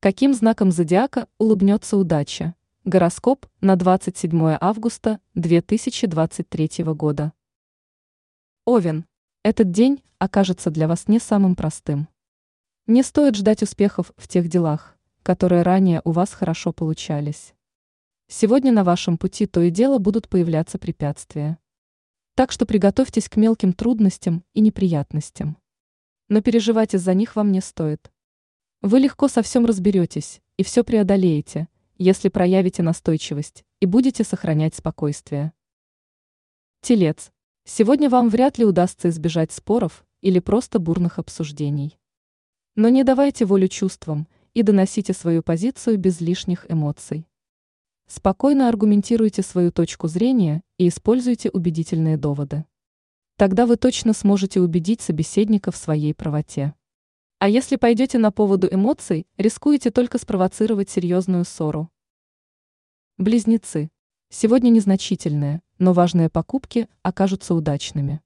Каким знаком зодиака улыбнется удача? Гороскоп на 27 августа 2023 года. Овен. Этот день окажется для вас не самым простым. Не стоит ждать успехов в тех делах, которые ранее у вас хорошо получались. Сегодня на вашем пути то и дело будут появляться препятствия. Так что приготовьтесь к мелким трудностям и неприятностям. Но переживать из-за них вам не стоит. Вы легко со всем разберетесь и все преодолеете, если проявите настойчивость и будете сохранять спокойствие. Телец. Сегодня вам вряд ли удастся избежать споров или просто бурных обсуждений. Но не давайте волю чувствам и доносите свою позицию без лишних эмоций. Спокойно аргументируйте свою точку зрения и используйте убедительные доводы. Тогда вы точно сможете убедить собеседника в своей правоте. А если пойдете на поводу эмоций, рискуете только спровоцировать серьезную ссору. Близнецы. Сегодня незначительные, но важные покупки окажутся удачными.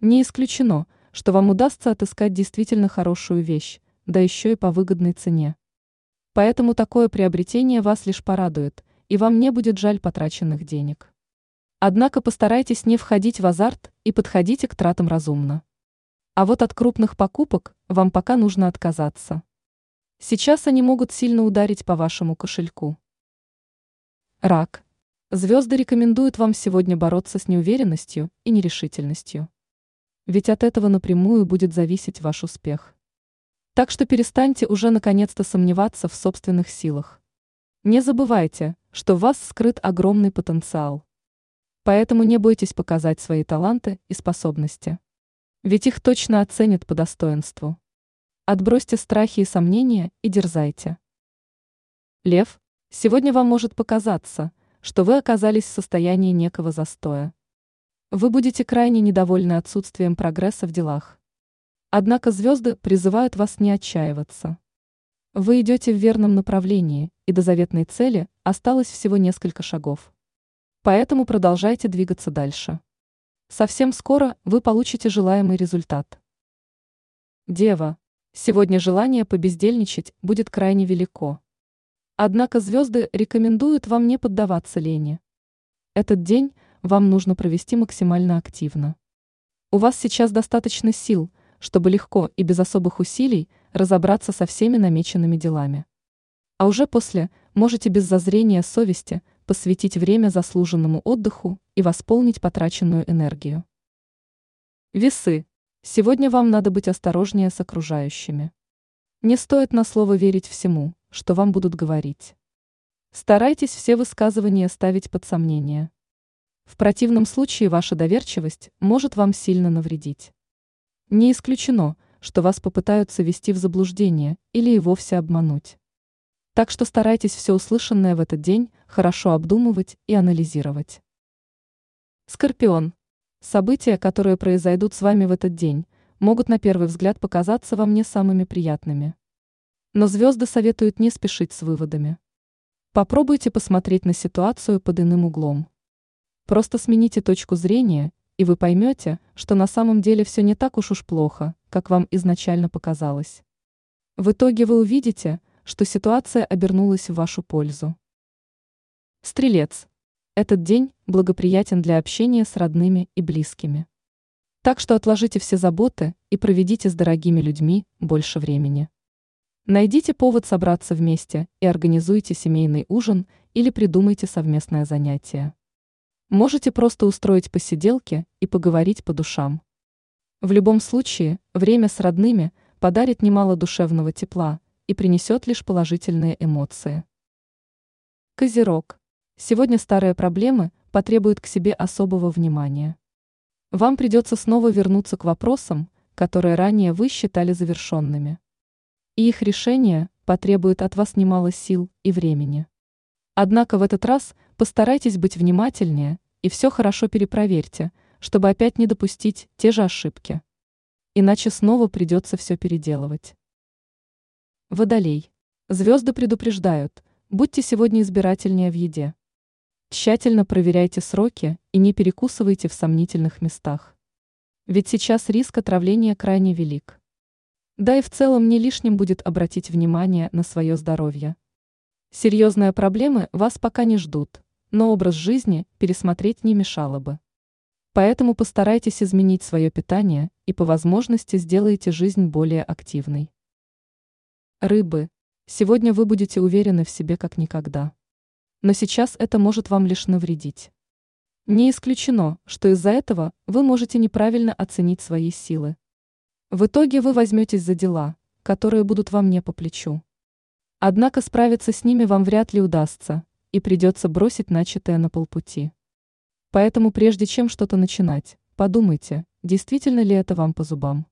Не исключено, что вам удастся отыскать действительно хорошую вещь, да еще и по выгодной цене. Поэтому такое приобретение вас лишь порадует, и вам не будет жаль потраченных денег. Однако постарайтесь не входить в азарт и подходите к тратам разумно. А вот от крупных покупок вам пока нужно отказаться. Сейчас они могут сильно ударить по вашему кошельку. Рак. Звезды рекомендуют вам сегодня бороться с неуверенностью и нерешительностью. Ведь от этого напрямую будет зависеть ваш успех. Так что перестаньте уже наконец-то сомневаться в собственных силах. Не забывайте, что в вас скрыт огромный потенциал. Поэтому не бойтесь показать свои таланты и способности. Ведь их точно оценят по достоинству. Отбросьте страхи и сомнения и дерзайте. Лев, сегодня вам может показаться, что вы оказались в состоянии некого застоя. Вы будете крайне недовольны отсутствием прогресса в делах. Однако звезды призывают вас не отчаиваться. Вы идете в верном направлении, и до заветной цели осталось всего несколько шагов. Поэтому продолжайте двигаться дальше. Совсем скоро вы получите желаемый результат. Дева. Сегодня желание побездельничать будет крайне велико. Однако звезды рекомендуют вам не поддаваться лени. Этот день вам нужно провести максимально активно. У вас сейчас достаточно сил, чтобы легко и без особых усилий разобраться со всеми намеченными делами. А уже после можете без зазрения совести – посвятить время заслуженному отдыху и восполнить потраченную энергию. Весы. Сегодня вам надо быть осторожнее с окружающими. Не стоит на слово верить всему, что вам будут говорить. Старайтесь все высказывания ставить под сомнение. В противном случае ваша доверчивость может вам сильно навредить. Не исключено, что вас попытаются ввести в заблуждение или и вовсе обмануть. Так что старайтесь все услышанное в этот день хорошо обдумывать и анализировать. Скорпион. События, которые произойдут с вами в этот день, могут на первый взгляд показаться вам не самыми приятными. Но звезды советуют не спешить с выводами. Попробуйте посмотреть на ситуацию под иным углом. Просто смените точку зрения, и вы поймете, что на самом деле все не так уж уж плохо, как вам изначально показалось. В итоге вы увидите, что ситуация обернулась в вашу пользу. Стрелец. Этот день благоприятен для общения с родными и близкими. Так что отложите все заботы и проведите с дорогими людьми больше времени. Найдите повод собраться вместе и организуйте семейный ужин или придумайте совместное занятие. Можете просто устроить посиделки и поговорить по душам. В любом случае, время с родными подарит немало душевного тепла, и принесет лишь положительные эмоции. Козерог. Сегодня старые проблемы потребуют к себе особого внимания. Вам придется снова вернуться к вопросам, которые ранее вы считали завершенными. И их решение потребует от вас немало сил и времени. Однако в этот раз постарайтесь быть внимательнее и все хорошо перепроверьте, чтобы опять не допустить те же ошибки. Иначе снова придется все переделывать. Водолей. Звезды предупреждают, будьте сегодня избирательнее в еде. Тщательно проверяйте сроки и не перекусывайте в сомнительных местах. Ведь сейчас риск отравления крайне велик. Да и в целом не лишним будет обратить внимание на свое здоровье. Серьезные проблемы вас пока не ждут, но образ жизни пересмотреть не мешало бы. Поэтому постарайтесь изменить свое питание и по возможности сделайте жизнь более активной. Рыбы. Сегодня вы будете уверены в себе как никогда. Но сейчас это может вам лишь навредить. Не исключено, что из-за этого вы можете неправильно оценить свои силы. В итоге вы возьметесь за дела, которые будут вам не по плечу. Однако справиться с ними вам вряд ли удастся, и придется бросить начатое на полпути. Поэтому прежде чем что-то начинать, подумайте, действительно ли это вам по зубам.